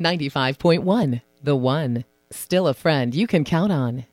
95.1 The One. Still a friend you can count on.